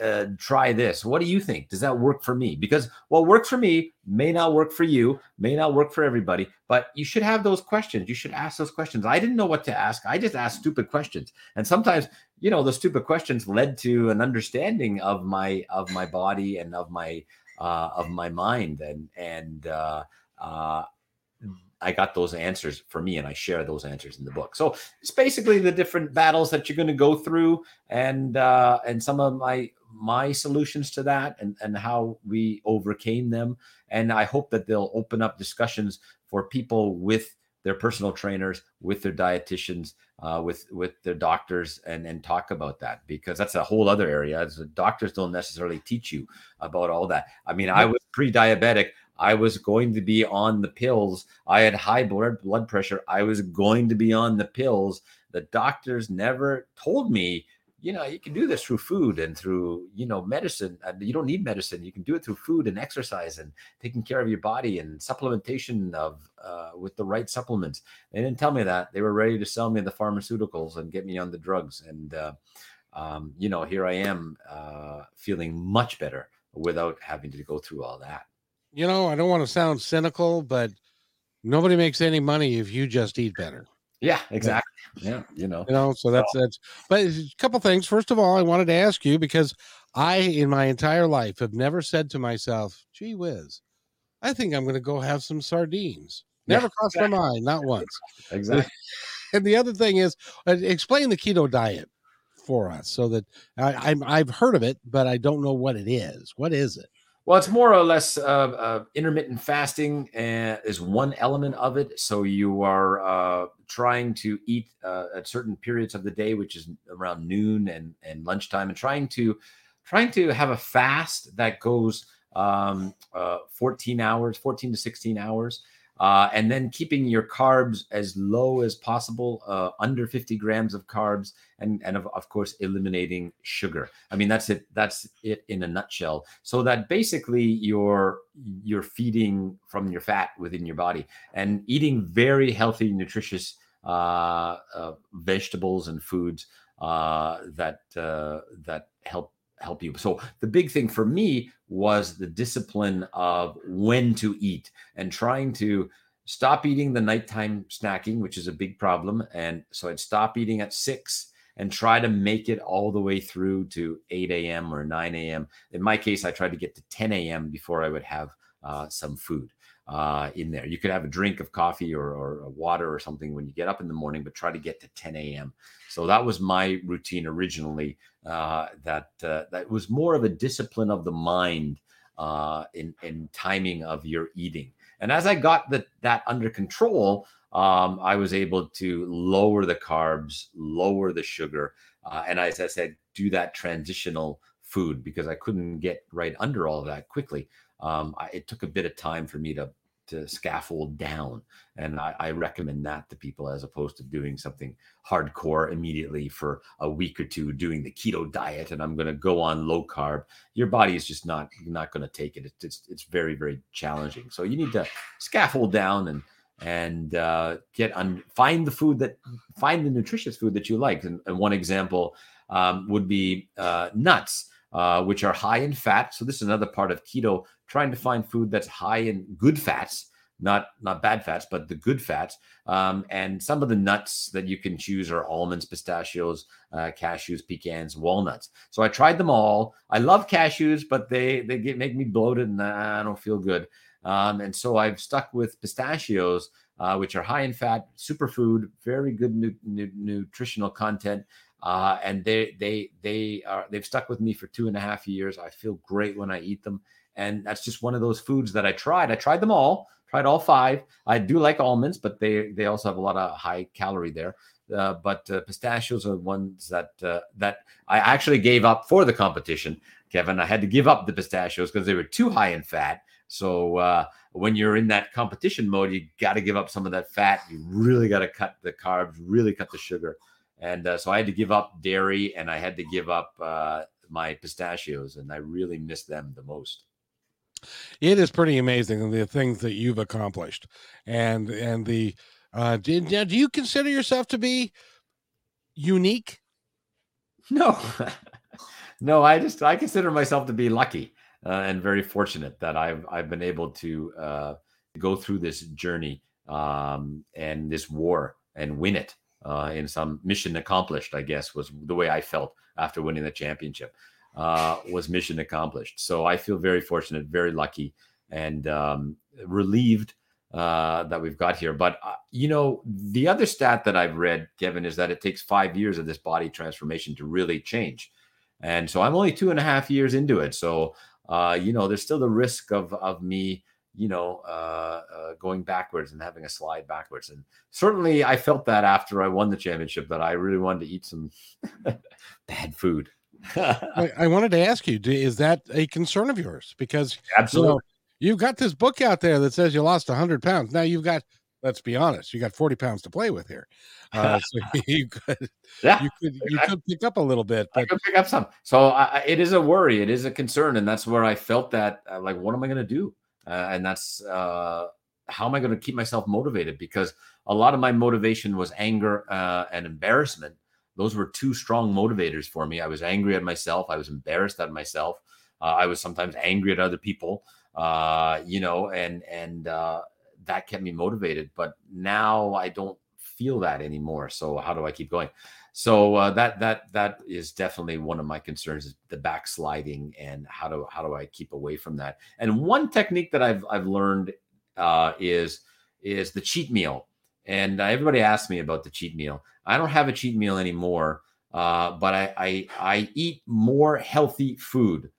uh, try this. What do you think? Does that work for me? Because what works for me may not work for you, may not work for everybody, but you should have those questions. You should ask those questions. I didn't know what to ask. I just asked stupid questions. And sometimes, you know, those stupid questions led to an understanding of my of my body and of my uh, of my mind. And and uh, uh, I got those answers for me, and I share those answers in the book. So it's basically the different battles that you're going to go through, and uh, and some of my my solutions to that, and and how we overcame them. And I hope that they'll open up discussions for people with their personal trainers, with their dietitians, uh, with with their doctors, and and talk about that because that's a whole other area. Doctors don't necessarily teach you about all that. I mean, I was pre-diabetic. I was going to be on the pills. I had high blood pressure. I was going to be on the pills. The doctors never told me, you know, you can do this through food and through, you know, medicine. You don't need medicine. You can do it through food and exercise and taking care of your body and supplementation of uh, with the right supplements. They didn't tell me that. They were ready to sell me the pharmaceuticals and get me on the drugs. And uh, um, you know, here I am uh, feeling much better without having to go through all that you know, I don't want to sound cynical, but nobody makes any money if you just eat better. Yeah, exactly. Yeah, you know. You know, so that's that's but a couple things. First of all, I wanted to ask you because I in my entire life have never said to myself, gee whiz, I think I'm gonna go have some sardines. Never yeah, crossed exactly. my mind, not once. [LAUGHS] exactly. [LAUGHS] And the other thing is uh, explain the keto diet for us so that I, I'm I've heard of it, but I don't know what it is. What is it? Well, it's more or less uh, uh, intermittent fasting is one element of it. So you are uh, trying to eat uh, at certain periods of the day, which is around noon and, and lunchtime, and trying to trying to have a fast that goes um, uh, 14 hours, 14 to 16 hours. Uh, and then keeping your carbs as low as possible, uh, under 50 grams of carbs, and and of, of course eliminating sugar. I mean that's it. That's it in a nutshell. So that basically you're you're feeding from your fat within your body and eating very healthy, nutritious uh, uh vegetables and foods uh, that uh, that help help you. So the big thing for me was the discipline of when to eat and trying to stop eating the nighttime snacking, which is a big problem. And so I'd stop eating at six and try to make it all the way through to 8 a.m. or 9 a.m. In my case, I tried to get to 10 a.m. before I would have uh, some food uh, in there. You could have a drink of coffee or, or water or something when you get up in the morning, but try to get to 10 a.m. So that was my routine originally. Uh, that uh, that was more of a discipline of the mind uh, in in timing of your eating. And as I got the, that under control, um, I was able to lower the carbs, lower the sugar, uh, and as I said, do that transitional food because I couldn't get right under all of that quickly. Um, I, it took a bit of time for me to to scaffold down. And I, I, recommend that to people as opposed to doing something hardcore immediately for a week or two, doing the keto diet, and I'm going to go on low carb. Your body is just not not going to take it. It's, it's, it's very very challenging. So you need to scaffold down and and uh, get on find the food that find the nutritious food that you like. And, and one example um, would be uh, nuts. Uh, which are high in fat. So this is another part of keto, trying to find food that's high in good fats, not not bad fats, but the good fats. Um, and some of the nuts that you can choose are almonds, pistachios, uh, cashews, pecans, walnuts. So I tried them all. I love cashews, but they they get make me bloated and I don't feel good. Um, and so I've stuck with pistachios, uh, which are high in fat, superfood, very good nu- nu- nutritional content. Uh, and they they they are they've stuck with me for two and a half years. I feel great when I eat them, and that's just one of those foods that I tried. I tried them all, tried all five. I do like almonds, but they they also have a lot of high calorie there. Uh, but uh, pistachios are ones that uh, that I actually gave up for the competition, Kevin. I had to give up the pistachios because they were too high in fat. So uh, when you're in that competition mode, you got to give up some of that fat. You really got to cut the carbs, really cut the sugar. And uh, so I had to give up dairy and I had to give up uh, my pistachios, and I really miss them the most. It is pretty amazing the things that you've accomplished, and and the uh, do, do you consider yourself to be unique? No, [LAUGHS] no. I just I consider myself to be lucky uh, and very fortunate that I've I've been able to uh, go through this journey um, and this war and win it uh, in some mission accomplished. I guess was the way I felt after winning the championship. Uh, was mission accomplished. So I feel very fortunate, very lucky, and um, relieved uh, that we've got here. But uh, you know, the other stat that I've read, Kevin, is that it takes five years of this body transformation to really change. And so I'm only two and a half years into it. So uh, you know, there's still the risk of of me, you know, uh, uh, going backwards and having a slide backwards. And certainly, I felt that after I won the championship that I really wanted to eat some [LAUGHS] bad food. [LAUGHS] I, I, wanted to ask you: Is that a concern of yours? Because absolutely, you know, you've got this book out there that says you lost 100 pounds. Now you've got let's be honest, you got 40 pounds to play with here. Uh, [LAUGHS] so you could, yeah, you could, you could pick up a little bit, but I could pick up some. So I, it is a worry, it is a concern, and that's where I felt that, uh, like, what am I going to do? Uh, and that's uh, how am I going to keep myself motivated? Because a lot of my motivation was anger uh, and embarrassment. Those were two strong motivators for me. I was angry at myself. I was embarrassed at myself. Uh, I was sometimes angry at other people. you know, and and that kept me motivated. But now I don't feel that anymore. So how do I keep going? So uh, that that that is definitely one of my concerns: is the backsliding and how do how do I keep away from that? And one technique that I've I've learned uh, is is the cheat meal. And uh, everybody asks me about the cheat meal. I don't have a cheat meal anymore, uh, but I, I I eat more healthy food.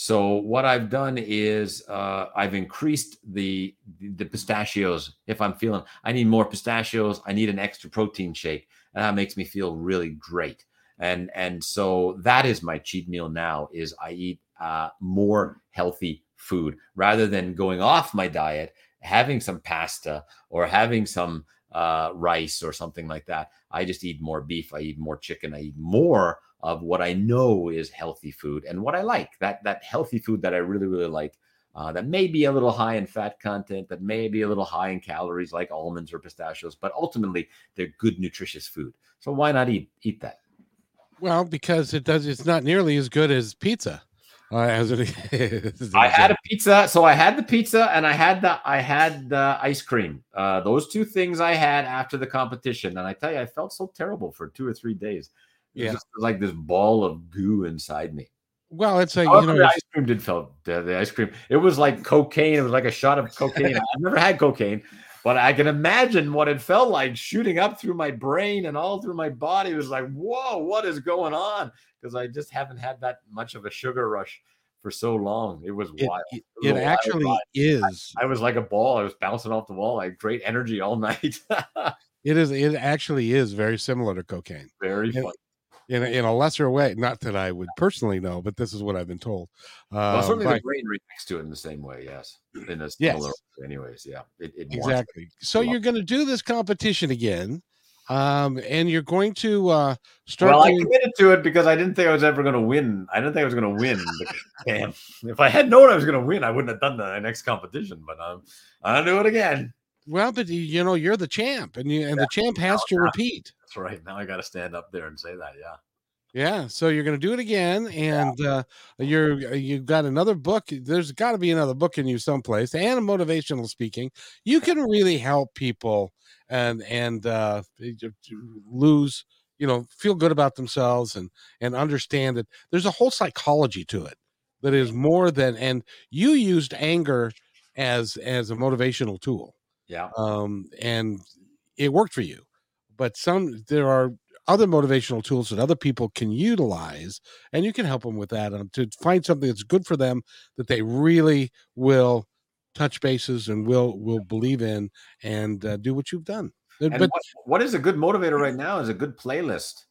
So what I've done is uh, I've increased the the pistachios. If I'm feeling I need more pistachios, I need an extra protein shake, and that makes me feel really great. And and so that is my cheat meal now. Is I eat uh, more healthy food rather than going off my diet, having some pasta or having some uh, rice or something like that. I just eat more beef. I eat more chicken. I eat more of what I know is healthy food and what I like. That that healthy food that I really really like. Uh, that may be a little high in fat content, that may be a little high in calories, like almonds or pistachios, but ultimately they're good, nutritious food. So why not eat eat that? Well, because it does. It's not nearly as good as pizza. Uh, as it [LAUGHS] is. I had a pizza, so I had the pizza and I had the I had the ice cream. Uh, those two things I had after the competition, and I tell you, I felt so terrible for two or three days yeah. just like this ball of goo inside me. Well, it's like you know, the ice cream did felt uh, the ice cream. It was like cocaine. It was like a shot of [LAUGHS] cocaine. I've never had cocaine, but I can imagine what it felt like shooting up through my brain and all through my body. It was like, whoa, what is going on? Because I just haven't had that much of a sugar rush for so long. It was wild. It, it, it actually wild. is. I, I, was like a ball. I was bouncing off the wall. like great energy all [LAUGHS] night. it is. It actually is very similar to cocaine. Very fun in a, in a lesser way. Not that I would personally know, but this is what I've been told. well, certainly um, the brain reacts to it in the same way. Yes, in a similar. Yes. Anyways, yeah, it, it exactly. So you're going to do this competition again. Um, and you're going to uh, start. Well, doing... I committed to it because I didn't think I was ever going to win. I didn't think I was going to win. Damn! If I had known I was going to win, I wouldn't have done the next competition. But um, I'll do it again. Well, but you know you're the champ, and you and yeah. the champ has to repeat. That's right. Now I got to stand up there and say that. Yeah. Yeah, so you're going to do it again, and uh, you're you've got another book. There's got to be another book in you someplace, and motivational speaking. You can really help people and and uh, lose, you know, feel good about themselves and and understand that there's a whole psychology to it that is more than. And you used anger as as a motivational tool, Yeah. um, and it worked for you. But some there are other motivational tools that other people can utilize and you can help them with that um, to find something that's good for them that they really will touch bases and will will believe in and uh, do what you've done And but what, what is a good motivator right now is a good playlist.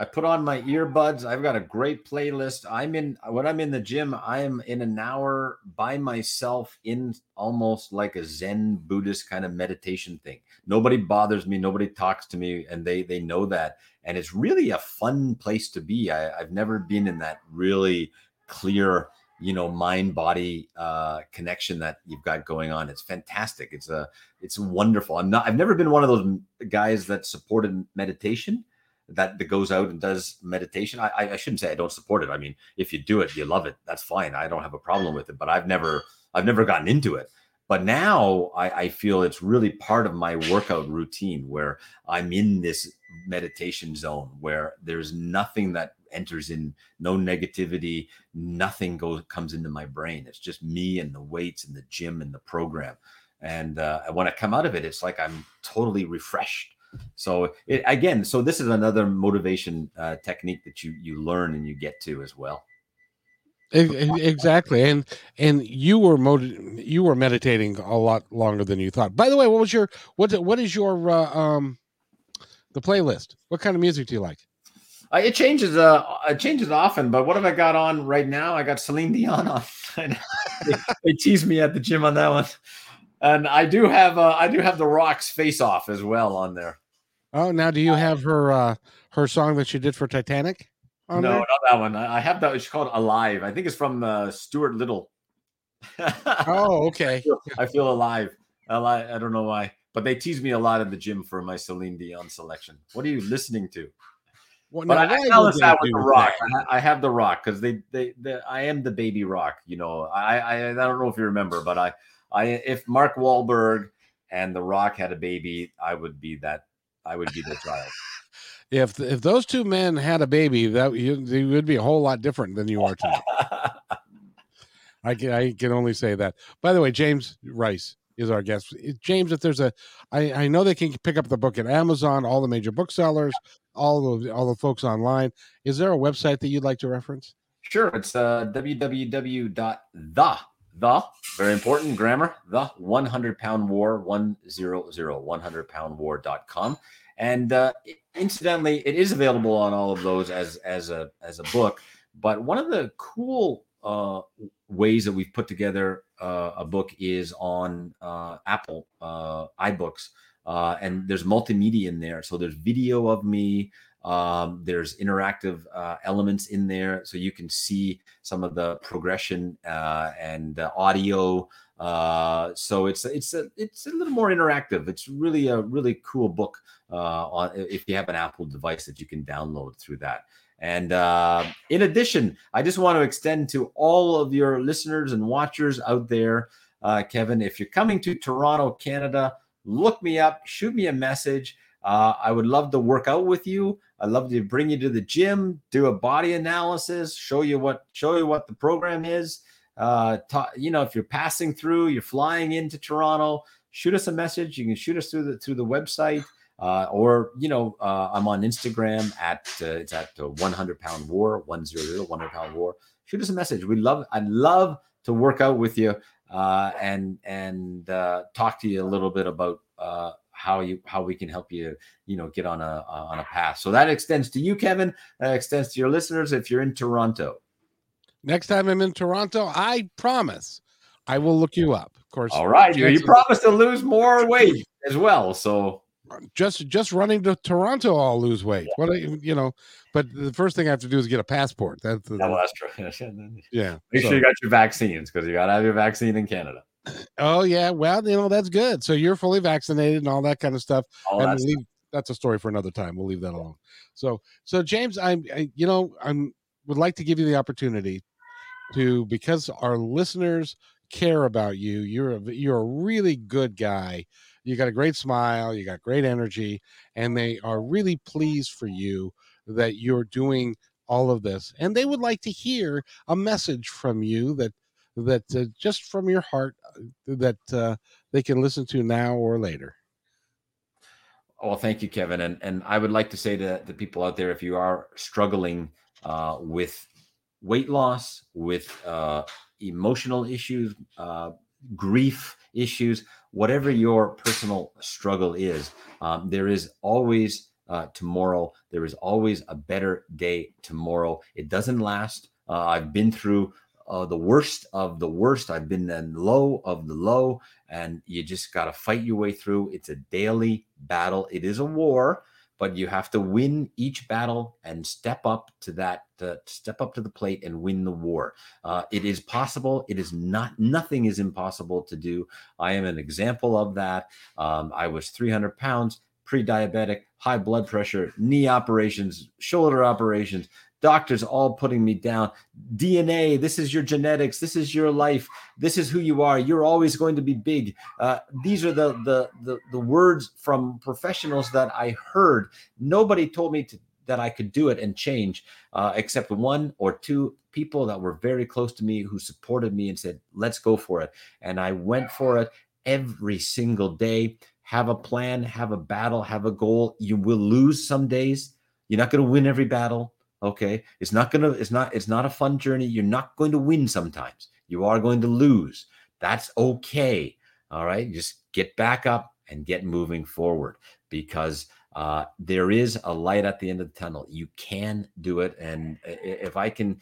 I put on my earbuds. I've got a great playlist. I'm in when I'm in the gym, I am in an hour by myself in almost like a Zen Buddhist kind of meditation thing. Nobody bothers me, nobody talks to me, and they they know that. And it's really a fun place to be. I, I've never been in that really clear, you know, mind body uh, connection that you've got going on. It's fantastic. It's a it's wonderful. I'm not. I've never been one of those guys that supported meditation that that goes out and does meditation. I, I shouldn't say I don't support it. I mean, if you do it, you love it. That's fine. I don't have a problem with it. But I've never I've never gotten into it. But now I, I feel it's really part of my workout routine where I'm in this meditation zone where there's nothing that enters in, no negativity, nothing goes comes into my brain. It's just me and the weights and the gym and the program. And uh, when I come out of it, it's like I'm totally refreshed so it, again, so this is another motivation uh, technique that you you learn and you get to as well. exactly and and you were motiv- you were meditating a lot longer than you thought by the way what was your what what is your uh, um the playlist what kind of music do you like Uh, it changes. Uh, it changes often. But what have I got on right now? I got Celine Dion on. [LAUGHS] they, they tease me at the gym on that one. And I do have. Uh, I do have the Rocks Face Off as well on there. oh now do you have her uh her song that she did for titanic no, there? not that one. I I have that. It's called Alive. I think it's from uh, Stuart Little. [LAUGHS] oh okay I feel alive. Ali- I don't know why, but they tease me a lot in the gym for my Celine Dion selection. What are you listening to? well, But I, I would balance that with the rock. I, I have the rock because they, they, they, I am the baby rock. You know, I, I, I don't know if you remember, but I, I, if Mark Wahlberg and the Rock had a baby, I would be that. I would be the child. [LAUGHS] if if those two men had a baby that you, they would be a whole lot different than you are today. [LAUGHS] I can I can only say that. By the way, James Rice is our guest. James, if there's a, I I know they can pick up the book at Amazon, all the major booksellers, all the all the folks online. Is there a website that you'd like to reference? Sure, it's uh, www.the the very important grammar the 100 pound war 100 100 pound war.com and uh, incidentally it is available on all of those as as a as a book but one of the cool uh, ways that we've put together uh, a book is on uh, apple uh, ibooks uh, and there's multimedia in there. So there's video of me um, there's interactive uh, elements in there, so you can see some of the progression uh, and uh, audio. Uh, so it's it's a it's a little more interactive. It's really a really cool book uh, on if you have an Apple device that you can download through that. And uh, in addition, I just want to extend to all of your listeners and watchers out there, uh, Kevin, if you're coming to Toronto, Canada, look me up, shoot me a message. Uh, I would love to work out with you. I'd love to bring you to the gym, do a body analysis, show you what show you what the program is. Uh, ta- you know, if you're passing through, you're flying into Toronto, shoot us a message. You can shoot us through the through the website, uh, or you know, uh, I'm on Instagram at uh, it's at uh, 100 pound war 100 100 pound war. Shoot us a message. We love. I'd love to work out with you uh, and and uh, talk to you a little bit about uh, how you how we can help you you know get on a on a path. So that extends to you, Kevin. That extends to your listeners if you're in Toronto. Next time I'm in Toronto, I promise I will look you up. Of course, All right, you, you promised to lose more weight as well. So just just running to Toronto, I'll lose weight. What I- you know, but the first thing I have to do is get a passport. That's the, yeah, well, that's true. [LAUGHS] yeah. Make so- sure you got your vaccines because you got to have your vaccine in Canada. Oh yeah, well, you know that's good. So you're fully vaccinated and all that kind of stuff. All and that's leave that's a story for another time. We'll leave that alone. So, so James, I'm, I, you know, I'm would like to give you the opportunity to because our listeners care about you. You're a, you're a really good guy. You got a great smile. You got great energy, and they are really pleased for you that you're doing all of this, and they would like to hear a message from you that that uh, just from your heart uh, that uh, they can listen to now or later. Well, thank you, Kevin. And and I would like to say to the people out there, if you are struggling uh, with weight loss, with uh, emotional issues, uh, grief issues, whatever your personal struggle is, um, there is always uh, tomorrow. There is always a better day tomorrow. It doesn't last. Uh, I've been through uh, the worst of the worst. I've been in low of the low, and you just got to fight your way through. It's a daily battle. It is a war, but you have to win each battle and step up to that, uh, step up to the plate and win the war. Uh, it is possible. It is not. Nothing is impossible to do. I am an example of that. Um, I was 300 pounds pre-diabetic, high blood pressure, knee operations, shoulder operations, doctors all putting me down. DNA, this is your genetics, this is your life, this is who you are. You're always going to be big. Uh, these are the, the the the words from professionals that I heard. Nobody told me to, that I could do it and change, uh, except one or two people that were very close to me who supported me and said, "Let's go for it." And I went for it every single day. Have a plan, have a battle, have a goal. You will lose some days. You're not going to win every battle Okay. It's not to, it's not, it's not a fun journey. You're not going to win sometimes. You are going to lose. That's okay. All right. Just get back up and get moving forward because uh, there is a light at the end of the tunnel. You can do it. And if I can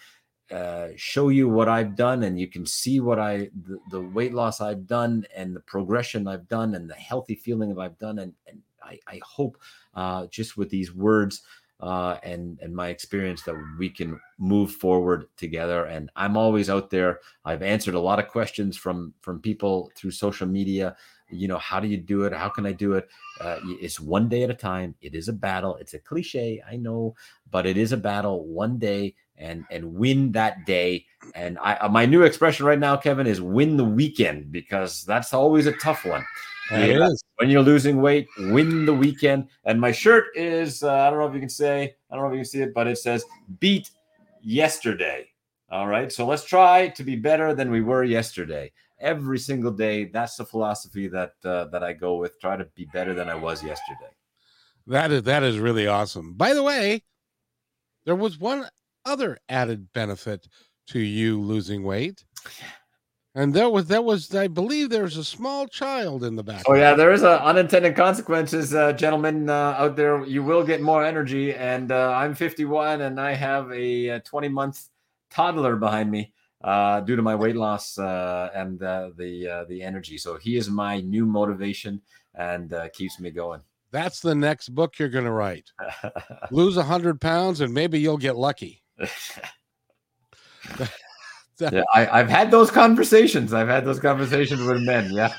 uh, show you what I've done and you can see what I, the, the, weight loss I've done and the progression I've done and the healthy feeling that I've done. And, and I, I hope uh, just with these words, uh, and and my experience that we can move forward together. And I'm always out there. I've answered a lot of questions from from people through social media. You know, how do you do it? How can I do it? Uh, it's one day at a time. It is a battle. It's a cliche, I know, but it is a battle. One day and and win that day. And I uh, my new expression right now, Kevin, is win the weekend because that's always a tough one. When you're losing weight, win the weekend. And my shirt is, uh, I don't know if you can say, I don't know if you can see it, but it says beat yesterday. All right. So let's try to be better than we were yesterday. Every single day. That's the philosophy that uh, that I go with. Try to be better than I was yesterday. That is that is really awesome. By the way, there was one other added benefit to you losing weight. And there was that was I believe there's a small child in the back. Oh yeah, there is a unintended consequences, uh, gentlemen uh, out there. You will get more energy, and uh, I'm 51, and I have a, a 20 month toddler behind me uh, due to my weight loss uh, and uh, the the energy. So he is my new motivation and keeps me going. That's the next book you're going to write. [LAUGHS] Lose hundred pounds, and maybe you'll get lucky. [LAUGHS] yeah, I, have had those conversations. I've had those conversations with men. Yeah.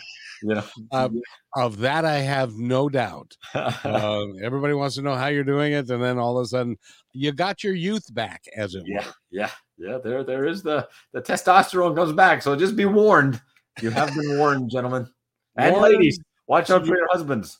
Know, um, of that I have no doubt. uh, [LAUGHS] everybody wants to know how you're doing it, and then all of a sudden, you got your youth back, as it yeah, were. Yeah, yeah. There, there is the the testosterone comes back. So just be warned. You have been warned, gentlemen and warn, ladies. Watch out for your husbands.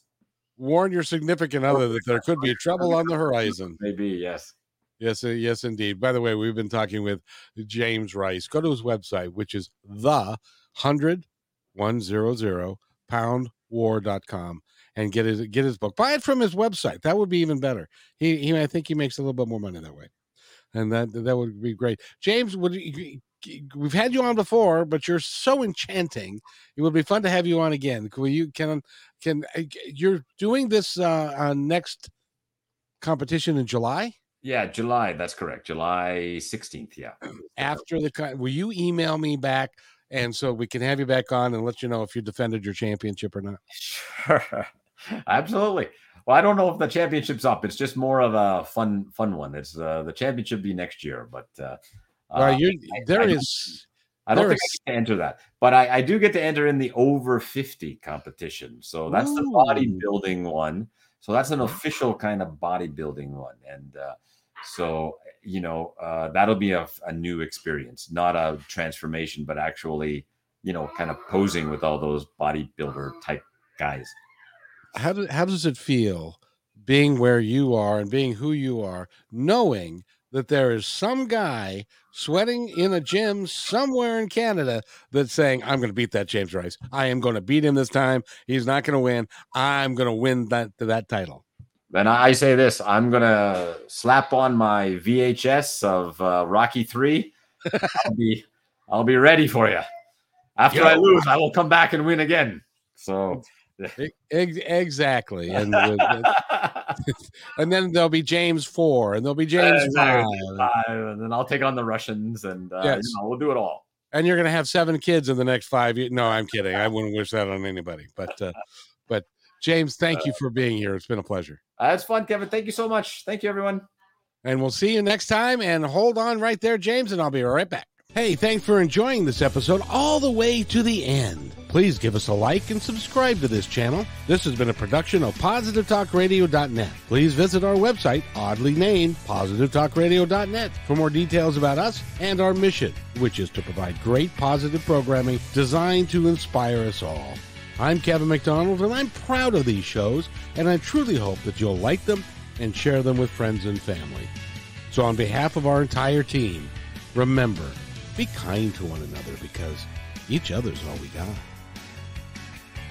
Warn your significant other that there could be trouble on the horizon. Maybe yes. Yes, uh, yes, indeed. By the way, we've been talking with James Rice. Go to his website, which is the hundred one zero zero pound war.com and get his get his book. Buy it from his website. That would be even better. He, he I think he makes a little bit more money that way. And that that would be great. James, would we've had you on before, but you're so enchanting. It would be fun to have you on again. Can you can can uh, you're doing this uh, uh next competition in July? Yeah, July. That's correct. July 16th. Yeah. After the will you email me back and so we can have you back on and let you know if you defended your championship or not? Sure. [LAUGHS] Absolutely. Well, I don't know if the championship's up. It's just more of a fun, fun one. It's uh, the championship be next year, but uh, well, uh, you there I, is. I don't think is, I can enter that, but I, I, do get to enter in the over 50 competition. So that's Ooh. the bodybuilding one. So that's an official kind of bodybuilding one, and uh, so you know uh, that'll be a, a new experience, not a transformation, but actually you know kind of posing with all those bodybuilder type guys. How do, how does it feel being where you are and being who you are, knowing that there is some guy sweating in a gym somewhere in Canada that's saying, I'm going to beat that James Rice. I am going to beat him this time. He's not going to win. I'm going to win that, that title. Then I say this I'm going to slap on my VHS of uh, Rocky 3. [LAUGHS] I'll be, I'll be ready for you. After Yo. I lose, I will come back and win again. So exactly, and [LAUGHS] and then there'll be James four, and there'll be James exactly. five. five, and then I'll take on the Russians, and uh, yes. you know, we'll do it all. And you're gonna have seven kids in the next five years. No, I'm kidding. I wouldn't wish that on anybody. But uh, but James, thank you uh, for being here. It's been a pleasure. That's fun, Kevin. Thank you so much. Thank you, everyone. And we'll see you next time. And hold on right there, James, and I'll be right back. Hey, thanks for enjoying this episode all the way to the end. Please give us a like and subscribe to this channel. This has been a production of PositiveTalkRadio.net. Please visit our website, oddly named PositiveTalkRadio.net, for more details about us and our mission, which is to provide great positive programming designed to inspire us all. I'm Kevin McDonald, and I'm proud of these shows, and I truly hope that you'll like them and share them with friends and family. So, on behalf of our entire team, remember, be kind to one another because each other's all we got.